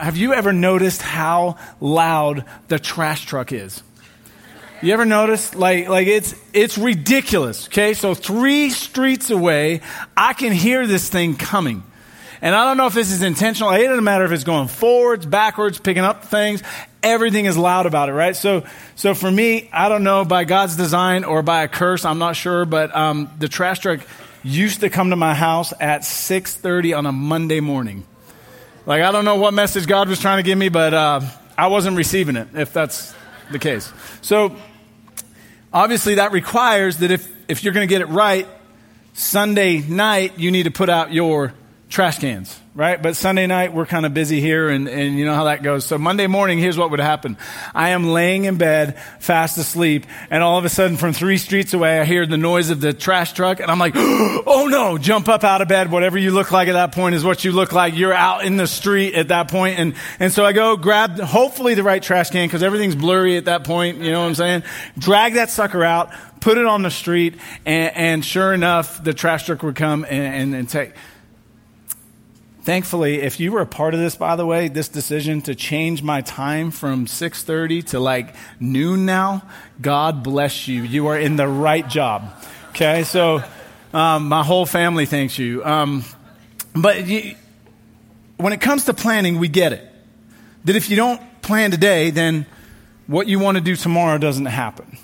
have you ever noticed how loud the trash truck is? You ever notice? Like, like it's, it's ridiculous. Okay. So three streets away, I can hear this thing coming. And I don't know if this is intentional. It doesn't matter if it's going forwards, backwards, picking up things. Everything is loud about it, right? So, so for me, I don't know by God's design or by a curse. I'm not sure, but um, the trash truck used to come to my house at 6:30 on a Monday morning. Like I don't know what message God was trying to give me, but uh, I wasn't receiving it. If that's the case, so obviously that requires that if if you're going to get it right, Sunday night you need to put out your trash cans, right? But Sunday night, we're kind of busy here, and, and you know how that goes. So Monday morning, here's what would happen. I am laying in bed, fast asleep, and all of a sudden, from three streets away, I hear the noise of the trash truck, and I'm like, oh no, jump up out of bed. Whatever you look like at that point is what you look like. You're out in the street at that point, and, and so I go grab, hopefully, the right trash can, because everything's blurry at that point, you know what I'm saying? Drag that sucker out, put it on the street, and, and sure enough, the trash truck would come and, and, and take, Thankfully, if you were a part of this, by the way, this decision to change my time from 6:30 to like noon now, God bless you. You are in the right job. Okay, so um, my whole family thanks you. Um, but you, when it comes to planning, we get it. That if you don't plan today, then what you want to do tomorrow doesn't happen.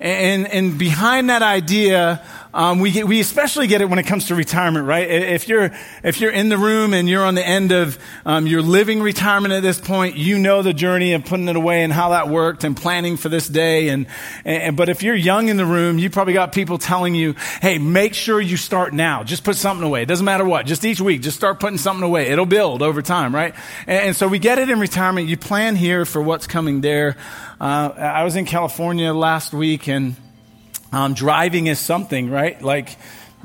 And, and behind that idea um, we, get, we especially get it when it comes to retirement, right? If you're, if you're in the room and you're on the end of um, your living retirement at this point, you know the journey of putting it away and how that worked and planning for this day. And, and but if you're young in the room, you probably got people telling you, hey, make sure you start now. Just put something away. It doesn't matter what. Just each week, just start putting something away. It'll build over time, right? And, and so we get it in retirement. You plan here for what's coming there. Uh, I was in California last week and um, driving is something, right? Like,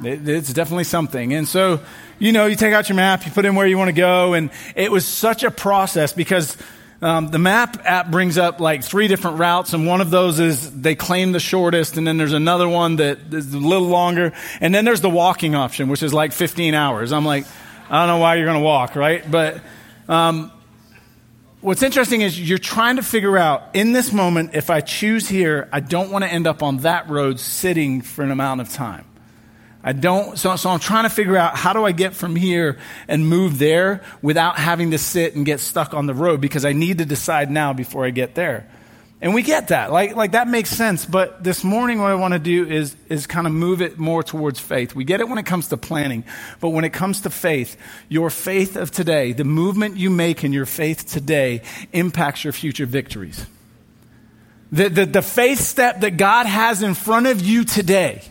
it, it's definitely something. And so, you know, you take out your map, you put in where you want to go, and it was such a process because um, the map app brings up like three different routes, and one of those is they claim the shortest, and then there's another one that is a little longer, and then there's the walking option, which is like 15 hours. I'm like, I don't know why you're going to walk, right? But um, what's interesting is you're trying to figure out in this moment, if I choose here, I don't want to end up on that road sitting for an amount of time. I don't, so, so I'm trying to figure out how do I get from here and move there without having to sit and get stuck on the road because I need to decide now before I get there. And we get that. Like, like that makes sense. But this morning, what I want to do is, is kind of move it more towards faith. We get it when it comes to planning. But when it comes to faith, your faith of today, the movement you make in your faith today impacts your future victories. The, the, the faith step that God has in front of you today,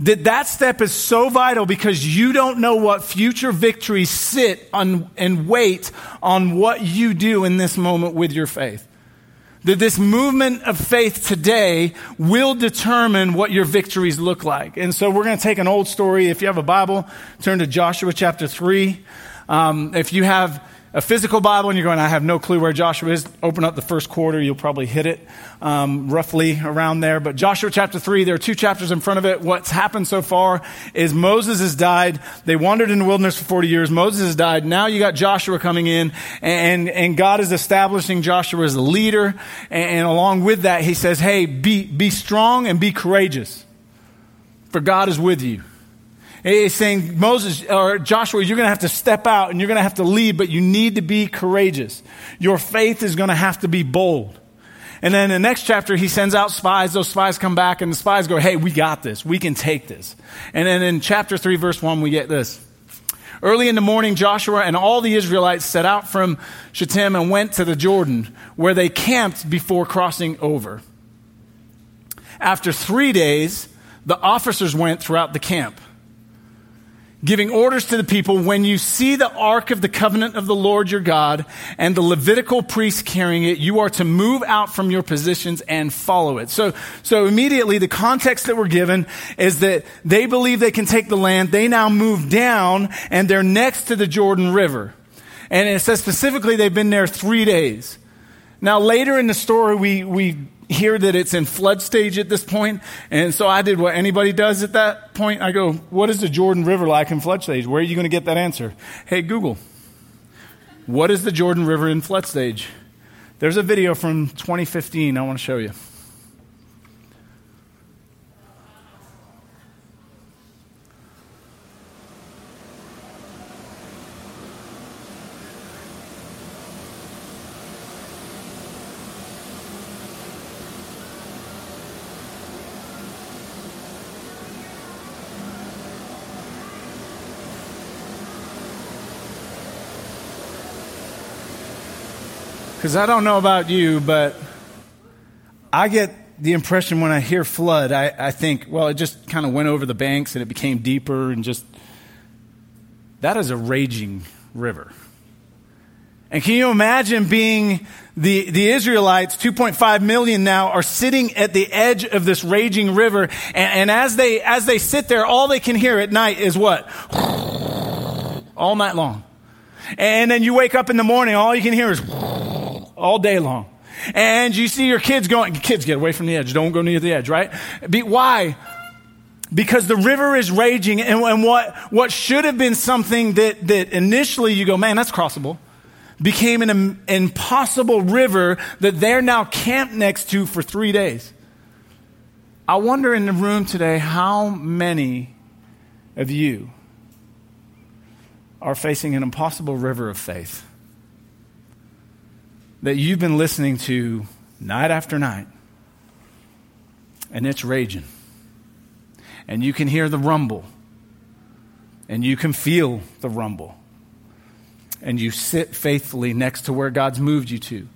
that that step is so vital because you don't know what future victories sit on and wait on what you do in this moment with your faith that this movement of faith today will determine what your victories look like. And so we're going to take an old story. If you have a Bible, turn to Joshua chapter 3. Um, if you have a physical Bible and you're going, I have no clue where Joshua is, open up the first quarter. You'll probably hit it um, roughly around there. But Joshua chapter 3, there are two chapters in front of it. What's happened so far is Moses has died. They wandered in the wilderness for 40 years. Moses has died. Now you got Joshua coming in, and, and God is establishing Joshua as a leader. And, and along with that, he says, Hey, be, be strong and be courageous, for God is with you. He's saying, Moses or Joshua, you're going to have to step out and you're going to have to lead, but you need to be courageous. Your faith is going to have to be bold. And then the next chapter, he sends out spies. Those spies come back and the spies go, Hey, we got this. We can take this. And then in chapter 3, verse 1, we get this. Early in the morning, Joshua and all the Israelites set out from Shittim and went to the Jordan, where they camped before crossing over. After three days, the officers went throughout the camp giving orders to the people when you see the ark of the covenant of the Lord your God and the Levitical priests carrying it, you are to move out from your positions and follow it. So, so immediately the context that we're given is that they believe they can take the land. They now move down and they're next to the Jordan River. And it says specifically they've been there three days. Now later in the story, we, we hear that it's in flood stage at this point, and so I did what anybody does at that point. I go, what is the Jordan River like in flood stage? Where are you going to get that answer? Hey, Google. What is the Jordan River in flood stage? There's a video from 2015 I want to show you. Because I don't know about you, but I get the impression when I hear flood, I, I think, well, it just kind of went over the banks and it became deeper and just. That is a raging river. And can you imagine being the, the Israelites, 2.5 million now, are sitting at the edge of this raging river. And, and as, they, as they sit there, all they can hear at night is what? All night long. And then you wake up in the morning, all you can hear is all day long. And you see your kids going, kids get away from the edge. Don't go near the edge, right? Be, why? Because the river is raging and, and what, what should have been something that, that initially you go, man, that's crossable, became an impossible river that they're now camped next to for three days. I wonder in the room today how many of you are facing an impossible river of faith that you've been listening to night after night, and it's raging. And you can hear the rumble, and you can feel the rumble. And you sit faithfully next to where God's moved you to.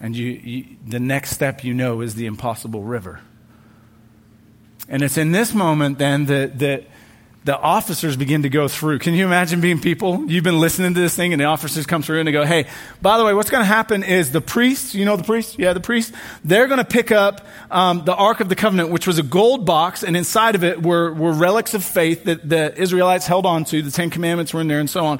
And you, you, the next step you know is the impossible river. And it's in this moment then that, that the officers begin to go through. Can you imagine being people? You've been listening to this thing, and the officers come through and they go, Hey, by the way, what's going to happen is the priests, you know the priests? Yeah, the priests, they're going to pick up um, the Ark of the Covenant, which was a gold box, and inside of it were, were relics of faith that the Israelites held on to. The Ten Commandments were in there, and so on.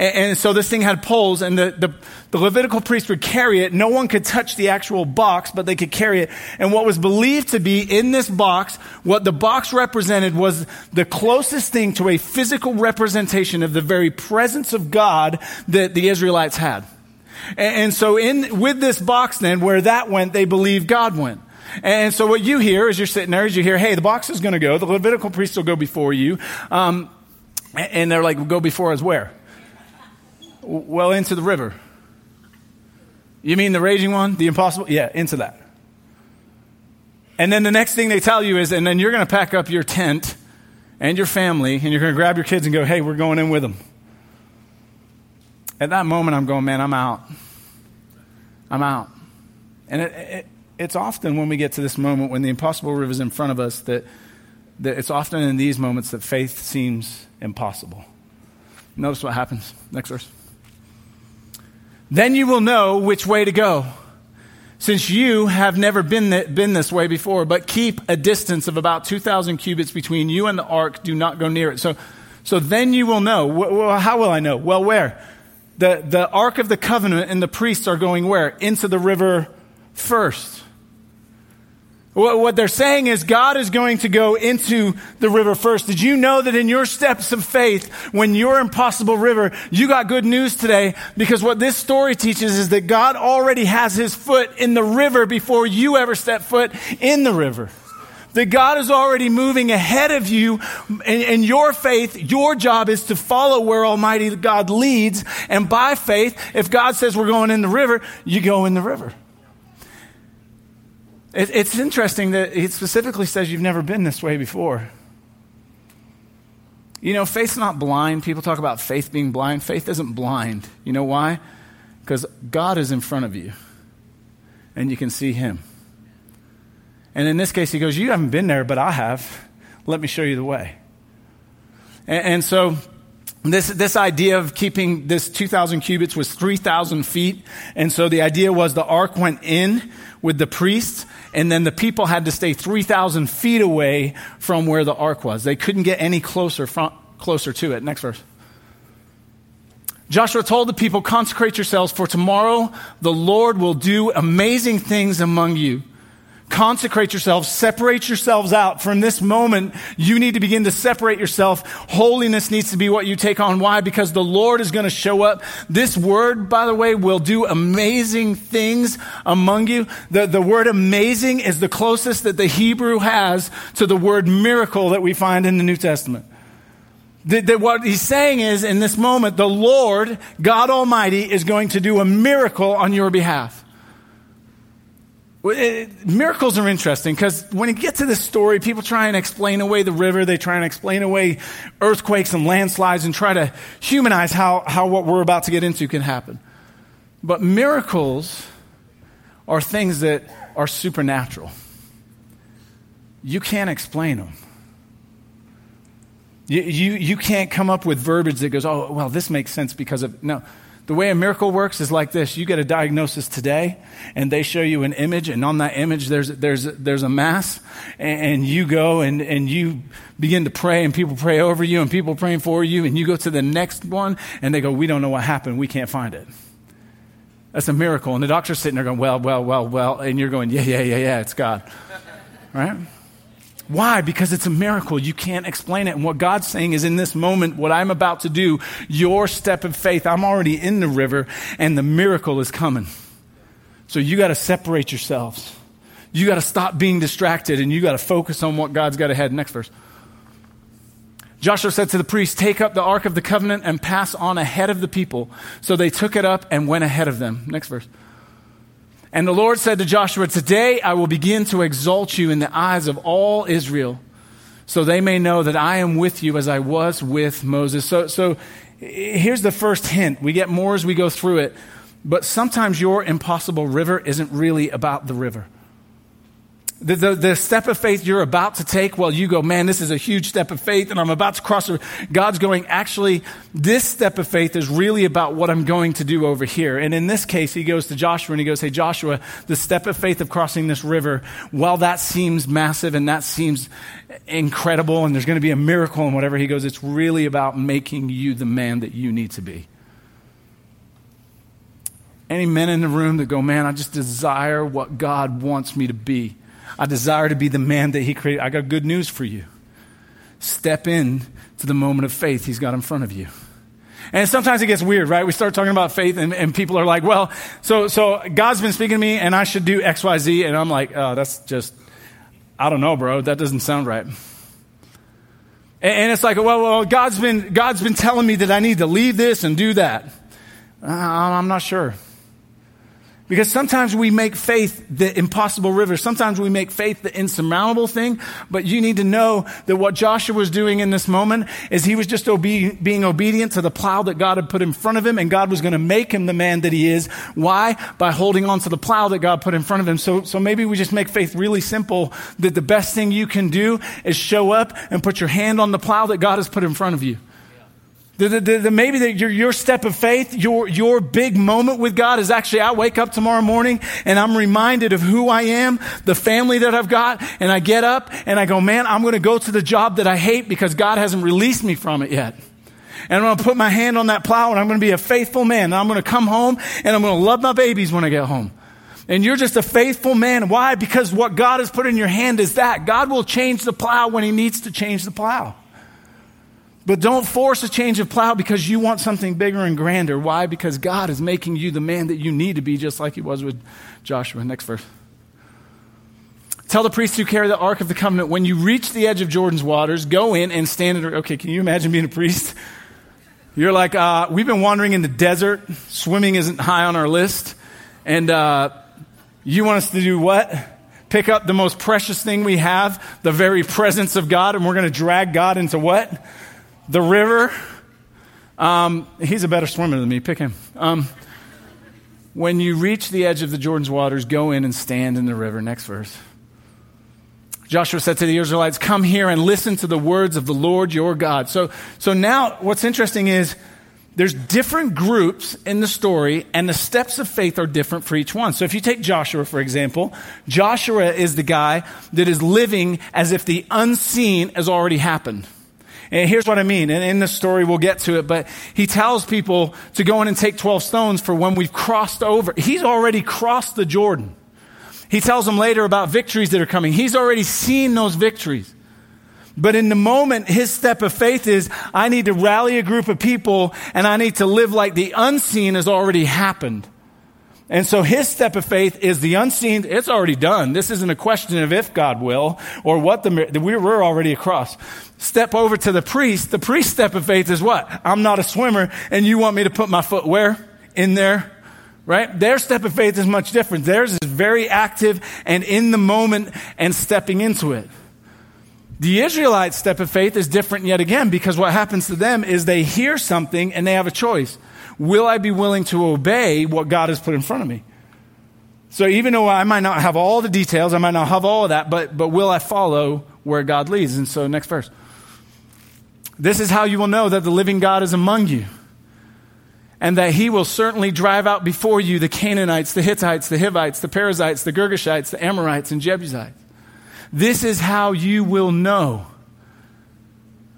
And, and so this thing had poles, and the, the, the Levitical priest would carry it. No one could touch the actual box, but they could carry it. And what was believed to be in this box, what the box represented was the closest thing to a physical representation of the very presence of God that the Israelites had. And, so in, with this box then, where that went, they believed God went. And so what you hear as you're sitting there is you hear, hey, the box is going to go. The Levitical priest will go before you. Um, and they're like, go before us where? Well, into the river. You mean the raging one? The impossible? Yeah, into that. And then the next thing they tell you is, and then you're going to pack up your tent and your family, and you're going to grab your kids and go, hey, we're going in with them. At that moment, I'm going, man, I'm out. I'm out. And it, it, it's often when we get to this moment when the impossible river is in front of us that, that it's often in these moments that faith seems impossible. Notice what happens. Next verse. Then you will know which way to go, since you have never been, th- been this way before. But keep a distance of about 2,000 cubits between you and the ark. Do not go near it. So, so then you will know. Well, how will I know? Well, where? The, the ark of the covenant and the priests are going where? Into the river first. What they're saying is God is going to go into the river first. Did you know that in your steps of faith, when you're impossible river, you got good news today? Because what this story teaches is that God already has his foot in the river before you ever step foot in the river. That God is already moving ahead of you in, your faith. Your job is to follow where Almighty God leads. And by faith, if God says we're going in the river, you go in the river. It, it's interesting that it specifically says you've never been this way before. You know, faith's not blind. People talk about faith being blind. Faith isn't blind. You know why? Because God is in front of you and you can see Him. And in this case, He goes, You haven't been there, but I have. Let me show you the way. And, and so, this, this idea of keeping this 2,000 cubits was 3,000 feet. And so the idea was the ark went in with the priests and then the people had to stay 3,000 feet away from where the ark was. They couldn't get any closer, closer to it. Next verse. Joshua told the people, Consecrate yourselves, for tomorrow the Lord will do amazing things among you. Consecrate yourselves, separate yourselves out. From this moment, you need to begin to separate yourself. Holiness needs to be what you take on. Why? Because the Lord is going to show up. This word, by the way, will do amazing things among you. The, the word amazing is the closest that the Hebrew has to the word miracle that we find in the New Testament. That, what he's saying is, in this moment, the Lord, God Almighty, is going to do a miracle on your behalf. It, miracles are interesting because when you get to this story, people try and explain away the river. They try and explain away earthquakes and landslides and try to humanize how, how what we're about to get into can happen. But miracles are things that are supernatural. You can't explain them. You, you, you can't come up with verbiage that goes, oh, well, this makes sense because of. No. The way a miracle works is like this. You get a diagnosis today, and they show you an image, and on that image, there's, there's, there's a mass, and you go and, and you begin to pray, and people pray over you, and people praying for you, and you go to the next one, and they go, We don't know what happened. We can't find it. That's a miracle. And the doctor's sitting there going, Well, well, well, well. And you're going, Yeah, yeah, yeah, yeah, it's God. Right? Why? Because it's a miracle. You can't explain it. And what God's saying is in this moment, what I'm about to do, your step of faith, I'm already in the river and the miracle is coming. So you got to separate yourselves. You got to stop being distracted and you got to focus on what God's got ahead. Next verse. Joshua said to the priests, Take up the ark of the covenant and pass on ahead of the people. So they took it up and went ahead of them. Next verse. And the Lord said to Joshua, Today I will begin to exalt you in the eyes of all Israel, so they may know that I am with you as I was with Moses. So, so here's the first hint. We get more as we go through it, but sometimes your impossible river isn't really about the river. The, the, the, step of faith you're about to take, well, you go, man, this is a huge step of faith and I'm about to cross. God's going, actually, this step of faith is really about what I'm going to do over here. And in this case, he goes to Joshua and he goes, hey, Joshua, the step of faith of crossing this river, while that seems massive and that seems incredible and there's going to be a miracle and whatever, he goes, it's really about making you the man that you need to be. Any men in the room that go, man, I just desire what God wants me to be. I desire to be the man that He created. I got good news for you. Step in to the moment of faith He's got in front of you. And sometimes it gets weird, right? We start talking about faith and, and people are like, well, so, so God's been speaking to me and I should do X, Y, Z. And I'm like, oh, that's just, I don't know, bro. That doesn't sound right. And, and it's like, well, well, God's been, God's been telling me that I need to leave this and do that. Uh, I'm not sure. Because sometimes we make faith the impossible river. Sometimes we make faith the insurmountable thing. But you need to know that what Joshua was doing in this moment is he was just obe- being obedient to the plow that God had put in front of him. And God was going to make him the man that he is. Why? By holding on to the plow that God put in front of him. So, so maybe we just make faith really simple that the best thing you can do is show up and put your hand on the plow that God has put in front of you. The, the, the, maybe the, your, your step of faith, your, your big moment with God is actually I wake up tomorrow morning and I'm reminded of who I am, the family that I've got, and I get up and I go, man, I'm going to go to the job that I hate because God hasn't released me from it yet. And I'm going to put my hand on that plow and I'm going to be a faithful man. And I'm going to come home and I'm going to love my babies when I get home. And you're just a faithful man. Why? Because what God has put in your hand is that. God will change the plow when he needs to change the plow. But don't force a change of plow because you want something bigger and grander. Why? Because God is making you the man that you need to be, just like he was with Joshua. Next verse. Tell the priests who carry the Ark of the Covenant, when you reach the edge of Jordan's waters, go in and stand in. Okay, can you imagine being a priest? You're like, uh, we've been wandering in the desert. Swimming isn't high on our list. And uh, you want us to do what? Pick up the most precious thing we have, the very presence of God, and we're going to drag God into what? The river. Um, he's a better swimmer than me. Pick him. Um, when you reach the edge of the Jordan's waters, go in and stand in the river. Next verse. Joshua said to the Israelites, Come here and listen to the words of the Lord your God. So, so now what's interesting is there's different groups in the story, and the steps of faith are different for each one. So if you take Joshua, for example, Joshua is the guy that is living as if the unseen has already happened. And here's what I mean. And in the story, we'll get to it, but he tells people to go in and take 12 stones for when we've crossed over. He's already crossed the Jordan. He tells them later about victories that are coming. He's already seen those victories. But in the moment, his step of faith is, I need to rally a group of people and I need to live like the unseen has already happened. And so his step of faith is the unseen. It's already done. This isn't a question of if God will or what the, we're already across. Step over to the priest. The priest step of faith is what? I'm not a swimmer and you want me to put my foot where? In there? Right? Their step of faith is much different. Theirs is very active and in the moment and stepping into it. The Israelite step of faith is different yet again because what happens to them is they hear something and they have a choice. Will I be willing to obey what God has put in front of me? So even though I might not have all the details, I might not have all of that, but, but will I follow where God leads? And so next verse. This is how you will know that the living God is among you and that he will certainly drive out before you the Canaanites, the Hittites, the Hivites, the Perizzites, the Girgashites, the Amorites, and Jebusites. This is how you will know.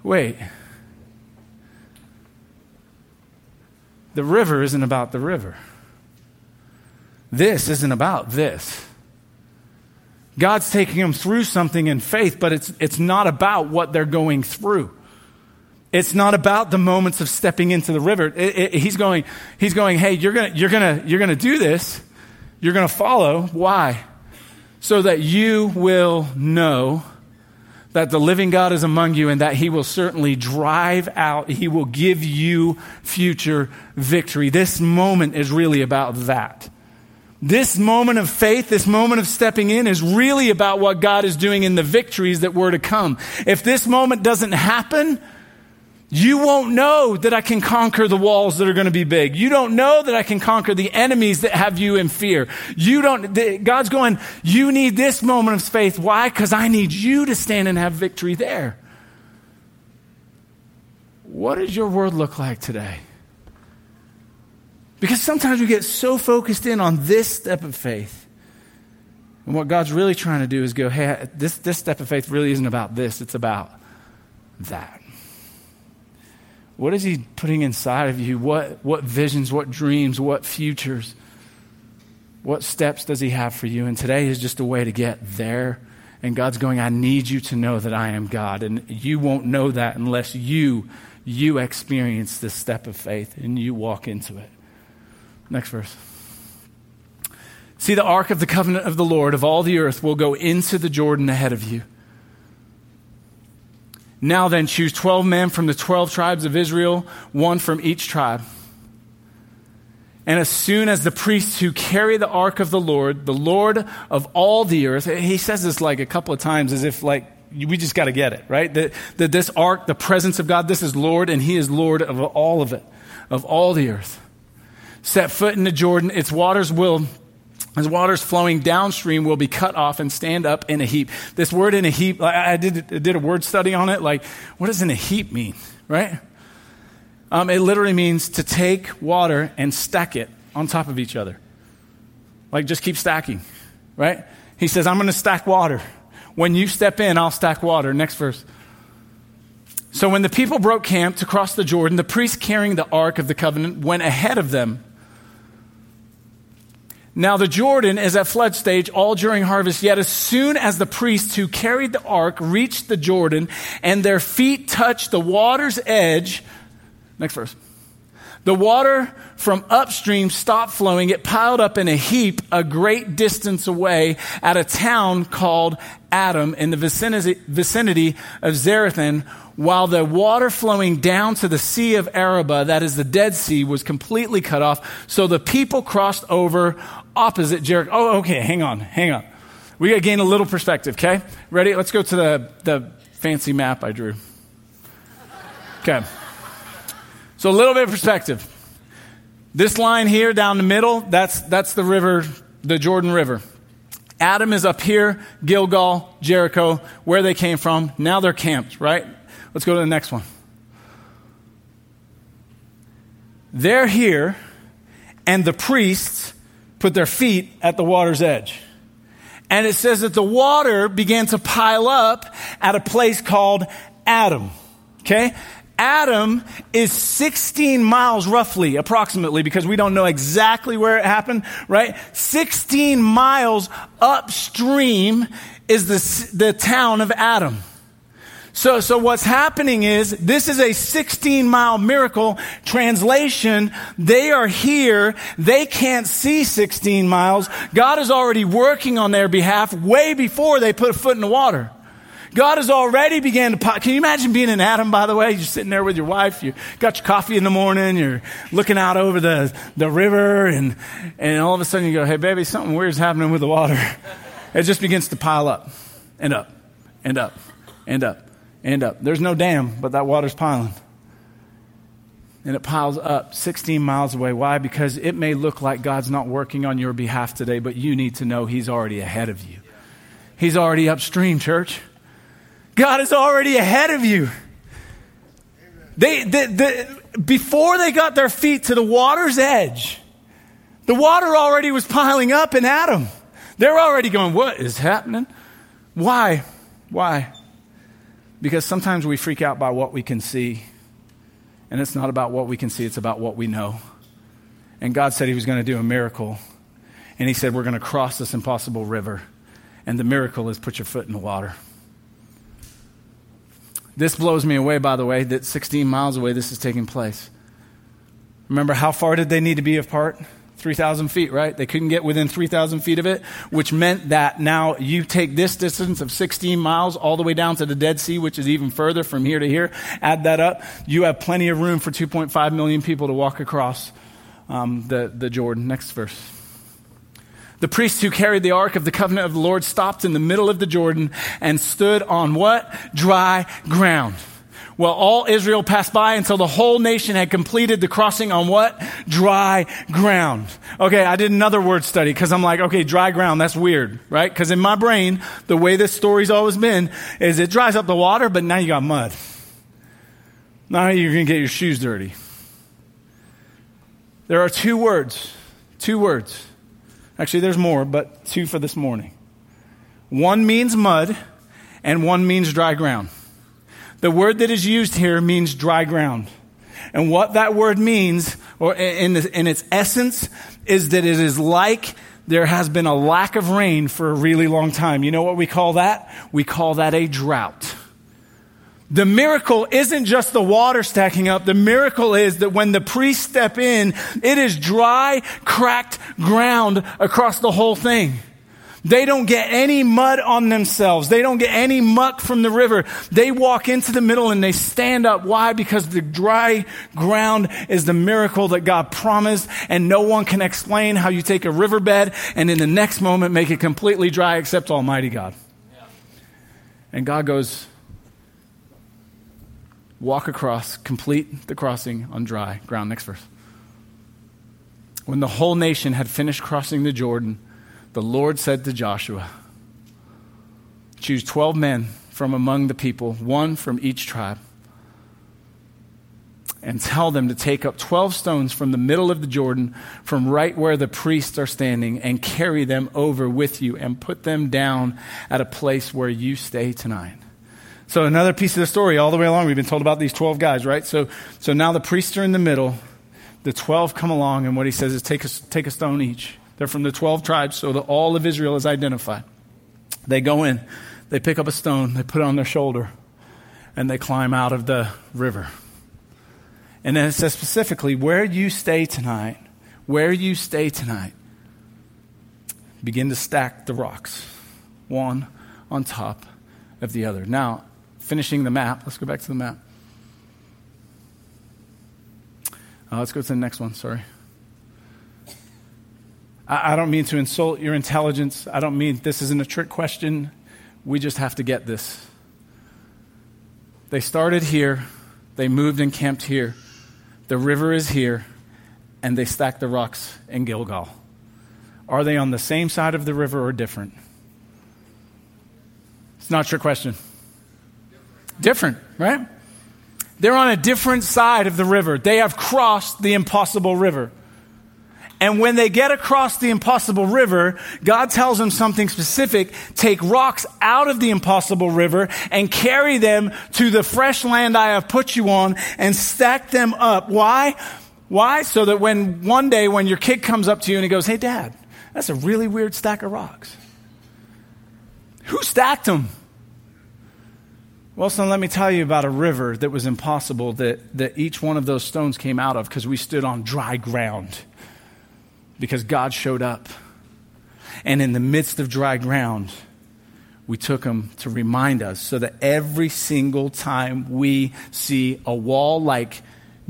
Wait. The river isn't about the river. This isn't about this. God's taking them through something in faith, but it's, it's not about what they're going through. It's not about the moments of stepping into the river. It, it, he's going, he's going, hey, you're gonna, you're gonna, you're gonna do this. You're gonna follow. Why? So that you will know that the living God is among you and that he will certainly drive out, he will give you future victory. This moment is really about that. This moment of faith, this moment of stepping in is really about what God is doing in the victories that were to come. If this moment doesn't happen, you won't know that I can conquer the walls that are going to be big. You don't know that I can conquer the enemies that have you in fear. You don't, God's going, you need this moment of faith. Why? Because I need you to stand and have victory there. What does your world look like today? Because sometimes we get so focused in on this step of faith. And what God's really trying to do is go, hey, this, this step of faith really isn't about this, it's about that. What is He putting inside of you? What, what visions, what dreams, what futures? What steps does He have for you? And today is just a way to get there. And God's going, I need you to know that I am God. And you won't know that unless you, you experience this step of faith and you walk into it. Next verse. See, the ark of the covenant of the Lord of all the earth will go into the Jordan ahead of you. Now then, choose 12 men from the 12 tribes of Israel, one from each tribe. And as soon as the priests who carry the ark of the Lord, the Lord of all the earth, he says this like a couple of times as if like we just got to get it, right? That, that this ark, the presence of God, this is Lord and he is Lord of all of it, of all the earth. Set foot in the Jordan, its waters will as waters flowing downstream will be cut off and stand up in a heap. This word in a heap, I did, did a word study on it. Like, what does in a heap mean, right? Um, it literally means to take water and stack it on top of each other. Like, just keep stacking, right? He says, I'm going to stack water. When you step in, I'll stack water. Next verse. So when the people broke camp to cross the Jordan, the priest carrying the ark of the covenant went ahead of them now the Jordan is at flood stage all during harvest, yet as soon as the priests who carried the ark reached the Jordan and their feet touched the water's edge, next verse. The water from upstream stopped flowing. It piled up in a heap a great distance away at a town called Adam in the vicinity, vicinity of Zarethan, while the water flowing down to the Sea of Arabah, that is the Dead Sea, was completely cut off. So the people crossed over opposite Jericho. Oh, okay, hang on, hang on. We got to gain a little perspective, okay? Ready? Let's go to the, the fancy map I drew. Okay. So a little bit of perspective. This line here down the middle, that's, that's the river, the Jordan River. Adam is up here, Gilgal, Jericho, where they came from. Now they're camped, right? Let's go to the next one. They're here, and the priests put their feet at the water's edge. And it says that the water began to pile up at a place called Adam. Okay? Adam is 16 miles roughly, approximately, because we don't know exactly where it happened, right? 16 miles upstream is the, the town of Adam. So, so what's happening is this is a 16 mile miracle translation. They are here. They can't see 16 miles. God is already working on their behalf way before they put a foot in the water. God has already began to pop. Can you imagine being in Adam, by the way? You're sitting there with your wife, you got your coffee in the morning, you're looking out over the, the river, and, and all of a sudden you go, hey, baby, something weird's happening with the water. It just begins to pile up and up and up and up and up. There's no dam, but that water's piling. And it piles up 16 miles away. Why? Because it may look like God's not working on your behalf today, but you need to know He's already ahead of you. He's already upstream, church. God is already ahead of you. They, they, before they got their feet to the water's edge, the water already was piling up in Adam. They're already going, What is happening? Why? Why? Because sometimes we freak out by what we can see. And it's not about what we can see, it's about what we know. And God said He was going to do a miracle. And He said, We're going to cross this impossible river. And the miracle is put your foot in the water. This blows me away, by the way, that 16 miles away this is taking place. Remember, how far did they need to be apart? 3,000 feet, right? They couldn't get within 3,000 feet of it, which meant that now you take this distance of 16 miles all the way down to the Dead Sea, which is even further from here to here. Add that up. You have plenty of room for 2.5 million people to walk across um, the, the Jordan. Next verse. The priests who carried the ark of the covenant of the Lord stopped in the middle of the Jordan and stood on what? Dry ground. Well, all Israel passed by until the whole nation had completed the crossing on what? Dry ground. Okay, I did another word study because I'm like, okay, dry ground, that's weird, right? Because in my brain, the way this story's always been is it dries up the water, but now you got mud. Now you're going to get your shoes dirty. There are two words, two words Actually, there's more, but two for this morning. One means mud, and one means dry ground. The word that is used here means dry ground. And what that word means, or in, in its essence, is that it is like there has been a lack of rain for a really long time. You know what we call that? We call that a drought. The miracle isn't just the water stacking up. The miracle is that when the priests step in, it is dry, cracked ground across the whole thing. They don't get any mud on themselves. They don't get any muck from the river. They walk into the middle and they stand up. Why? Because the dry ground is the miracle that God promised and no one can explain how you take a riverbed and in the next moment make it completely dry except Almighty God. And God goes, walk across, complete the crossing on dry ground. Next verse. When the whole nation had finished crossing the Jordan, the Lord said to Joshua, Choose 12 men from among the people, one from each tribe, and tell them to take up 12 stones from the middle of the Jordan, from right where the priests are standing, and carry them over with you, and put them down at a place where you stay tonight. So another piece of the story all the way along, we've been told about these 12 guys, right? So, so now the priests are in the middle. The 12 come along, and what he says is take a, take a stone each. They're from the 12 tribes, so that all of Israel is identified. They go in, they pick up a stone, they put it on their shoulder, and they climb out of the river. And then it says specifically, where you stay tonight, where you stay tonight, begin to stack the rocks, one on top of the other. Now, finishing the map. Let's go back to the map. Uh, let's go to the next one. Sorry. I, I don't mean to insult your intelligence. I don't mean this isn't a trick question. We just have to get this. They started here, they moved and camped here. The river is here, and they stacked the rocks in Gilgal. Are they on the same side of the river or different? It's not your question. Different, right? They're on a different side of the river. They have crossed the impossible river. And when they get across the impossible river, God tells them something specific. Take rocks out of the impossible river and carry them to the fresh land I have put you on and stack them up. Why? Why? So that when one day when your kid comes up to you and he goes, Hey dad, that's a really weird stack of rocks. Who stacked them? Well, son, let me tell you about a river that was impossible that, that each one of those stones came out of because we stood on dry ground. Because God showed up. And in the midst of dry ground, we took them to remind us so that every single time we see a wall like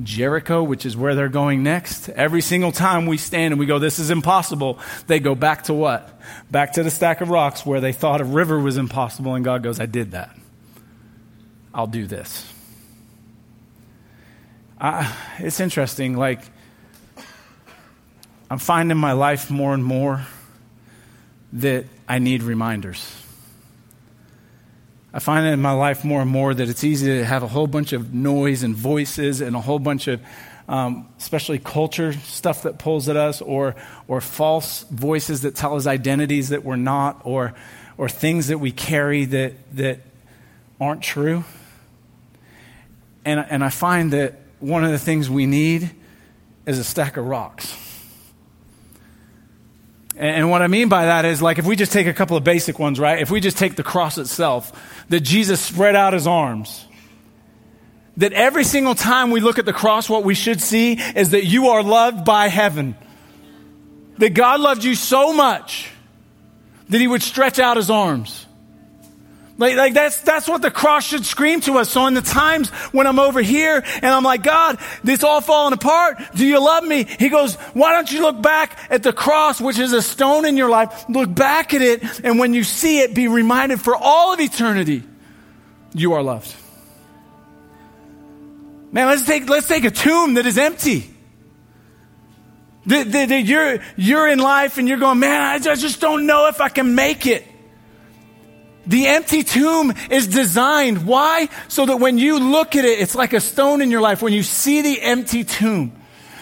Jericho, which is where they're going next, every single time we stand and we go, This is impossible, they go back to what? Back to the stack of rocks where they thought a river was impossible, and God goes, I did that. I'll do this. It's interesting, like, I'm finding my life more and more that I need reminders. I find in my life more and more that it's easy to have a whole bunch of noise and voices and a whole bunch of, um, especially culture stuff that pulls at us, or or false voices that tell us identities that we're not, or or things that we carry that that aren't true. And, and I find that one of the things we need is a stack of rocks. And, and what I mean by that is like if we just take a couple of basic ones, right? If we just take the cross itself, that Jesus spread out his arms. That every single time we look at the cross, what we should see is that you are loved by heaven. That God loved you so much that he would stretch out his arms. Like, like that's, that's what the cross should scream to us. So in the times when I'm over here and I'm like, God, this all falling apart. Do you love me? He goes, why don't you look back at the cross, which is a stone in your life? Look back at it. And when you see it, be reminded for all of eternity, you are loved. Man, let's take, let's take a tomb that is empty. That, that, that you're, you're in life and you're going, man, I just don't know if I can make it. The empty tomb is designed. Why? So that when you look at it, it's like a stone in your life. When you see the empty tomb,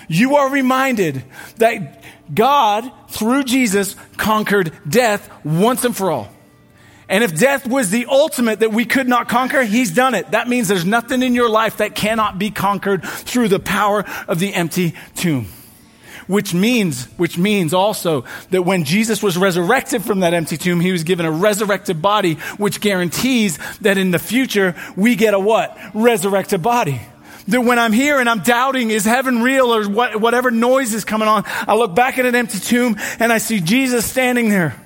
you are reminded that God, through Jesus, conquered death once and for all. And if death was the ultimate that we could not conquer, He's done it. That means there's nothing in your life that cannot be conquered through the power of the empty tomb which means, which means also that when Jesus was resurrected from that empty tomb, he was given a resurrected body, which guarantees that in the future we get a what? Resurrected body. That when I'm here and I'm doubting, is heaven real or what, whatever noise is coming on, I look back at an empty tomb and I see Jesus standing there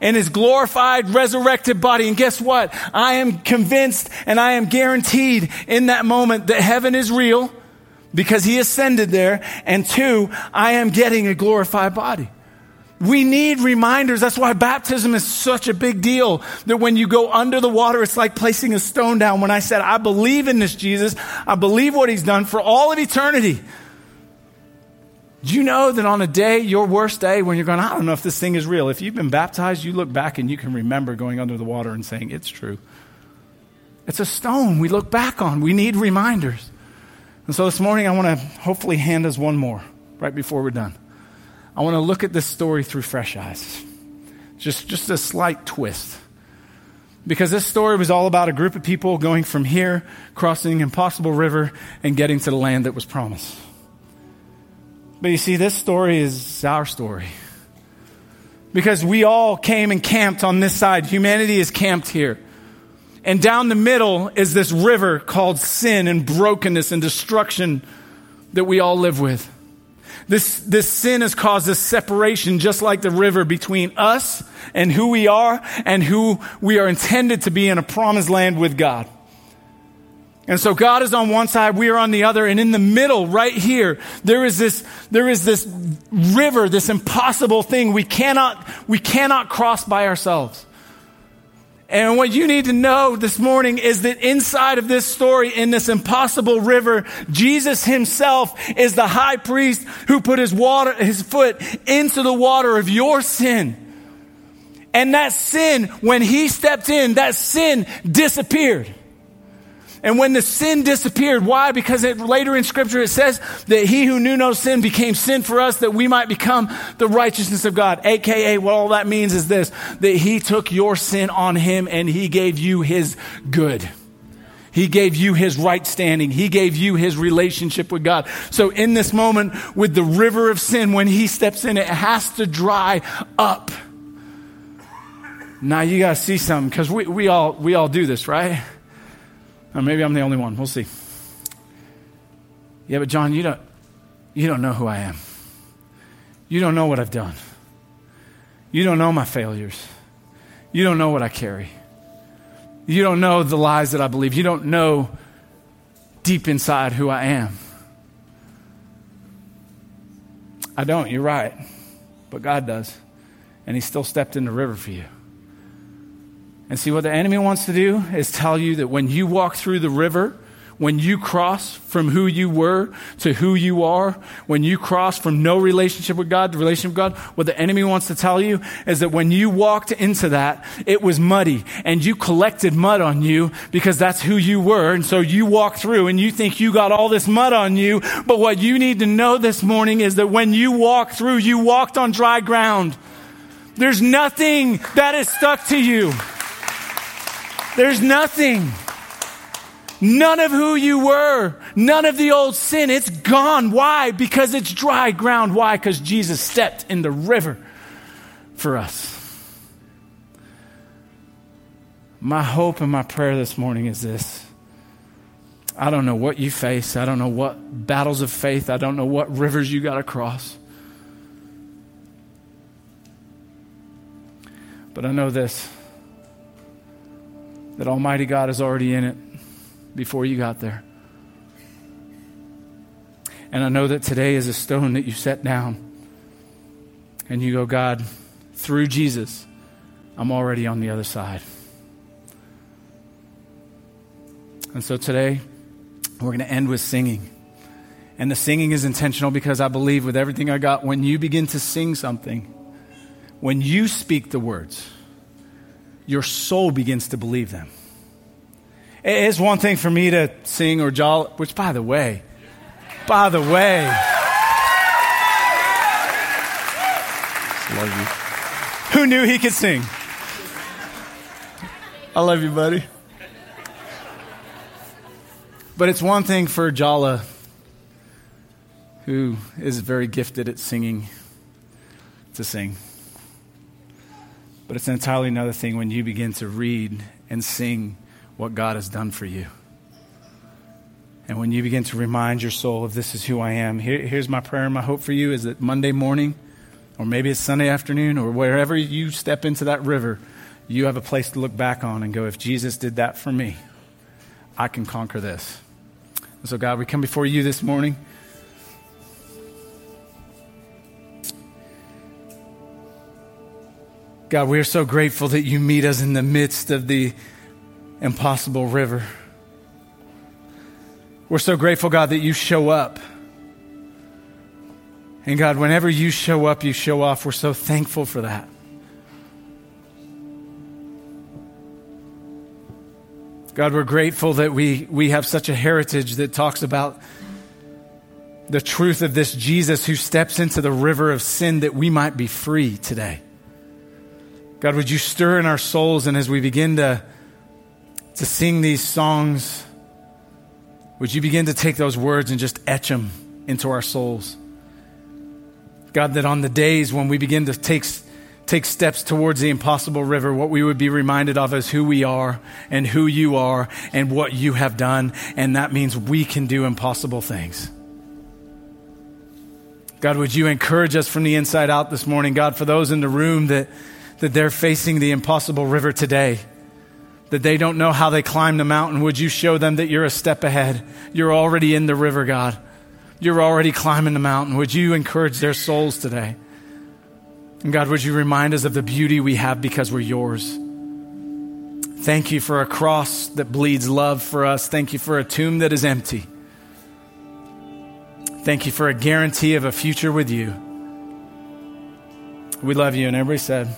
in his glorified, resurrected body. And guess what? I am convinced and I am guaranteed in that moment that heaven is real because he ascended there. And two, I am getting a glorified body. We need reminders. That's why baptism is such a big deal. That when you go under the water, it's like placing a stone down. When I said, I believe in this Jesus, I believe what he's done for all of eternity. Do you know that on a day, your worst day, when you're going, I don't know if this thing is real, if you've been baptized, you look back and you can remember going under the water and saying, It's true. It's a stone we look back on. We need reminders. And so this morning, I want to hopefully hand us one more right before we're done. I want to look at this story through fresh eyes. Just, just a slight twist. Because this story was all about a group of people going from here, crossing Impossible River, and getting to the land that was promised. But you see, this story is our story. Because we all came and camped on this side. Humanity is camped here. And down the middle is this river called sin and brokenness and destruction that we all live with. This, this sin has caused this separation, just like the river, between us and who we are and who we are intended to be in a promised land with God. And so God is on one side, we are on the other, and in the middle, right here, there is this, there is this river, this impossible thing we cannot, we cannot cross by ourselves. And what you need to know this morning is that inside of this story, in this impossible river, Jesus himself is the high priest who put his water, his foot into the water of your sin. And that sin, when he stepped in, that sin disappeared. And when the sin disappeared, why? Because it, later in scripture it says that he who knew no sin became sin for us that we might become the righteousness of God. AKA, what all that means is this, that he took your sin on him and he gave you his good. He gave you his right standing. He gave you his relationship with God. So in this moment with the river of sin, when he steps in, it has to dry up. Now you gotta see something, because we, we all we all do this, right? Or maybe I'm the only one. We'll see. Yeah, but John, you don't, you don't know who I am. You don't know what I've done. You don't know my failures. You don't know what I carry. You don't know the lies that I believe. You don't know deep inside who I am. I don't, you're right. But God does. And He still stepped in the river for you. And see, what the enemy wants to do is tell you that when you walk through the river, when you cross from who you were to who you are, when you cross from no relationship with God to relationship with God, what the enemy wants to tell you is that when you walked into that, it was muddy and you collected mud on you because that's who you were. And so you walk through and you think you got all this mud on you. But what you need to know this morning is that when you walk through, you walked on dry ground. There's nothing that is stuck to you. There's nothing. None of who you were, none of the old sin, it's gone. Why? Because it's dry ground. Why? Because Jesus stepped in the river for us. My hope and my prayer this morning is this. I don't know what you face. I don't know what battles of faith. I don't know what rivers you got to cross. But I know this that Almighty God is already in it before you got there. And I know that today is a stone that you set down and you go, God, through Jesus, I'm already on the other side. And so today, we're going to end with singing. And the singing is intentional because I believe with everything I got, when you begin to sing something, when you speak the words, your soul begins to believe them. It's one thing for me to sing or jolly, which, by the way, by the way, love you. Who knew he could sing? I love you, buddy. But it's one thing for Jala, who is very gifted at singing, to sing. But it's an entirely another thing when you begin to read and sing what God has done for you. And when you begin to remind your soul of this is who I am, here, here's my prayer and my hope for you is that Monday morning, or maybe it's Sunday afternoon, or wherever you step into that river, you have a place to look back on and go, if Jesus did that for me, I can conquer this. And so, God, we come before you this morning. God, we are so grateful that you meet us in the midst of the impossible river. We're so grateful, God, that you show up. And God, whenever you show up, you show off. We're so thankful for that. God, we're grateful that we, we have such a heritage that talks about the truth of this Jesus who steps into the river of sin that we might be free today. God, would you stir in our souls and as we begin to, to sing these songs, would you begin to take those words and just etch them into our souls? God, that on the days when we begin to take, take steps towards the impossible river, what we would be reminded of is who we are and who you are and what you have done. And that means we can do impossible things. God, would you encourage us from the inside out this morning? God, for those in the room that that they're facing the impossible river today, that they don't know how they climb the mountain. Would you show them that you're a step ahead? You're already in the river, God. You're already climbing the mountain. Would you encourage their souls today? And God, would you remind us of the beauty we have because we're yours? Thank you for a cross that bleeds love for us. Thank you for a tomb that is empty. Thank you for a guarantee of a future with you. We love you. And everybody said,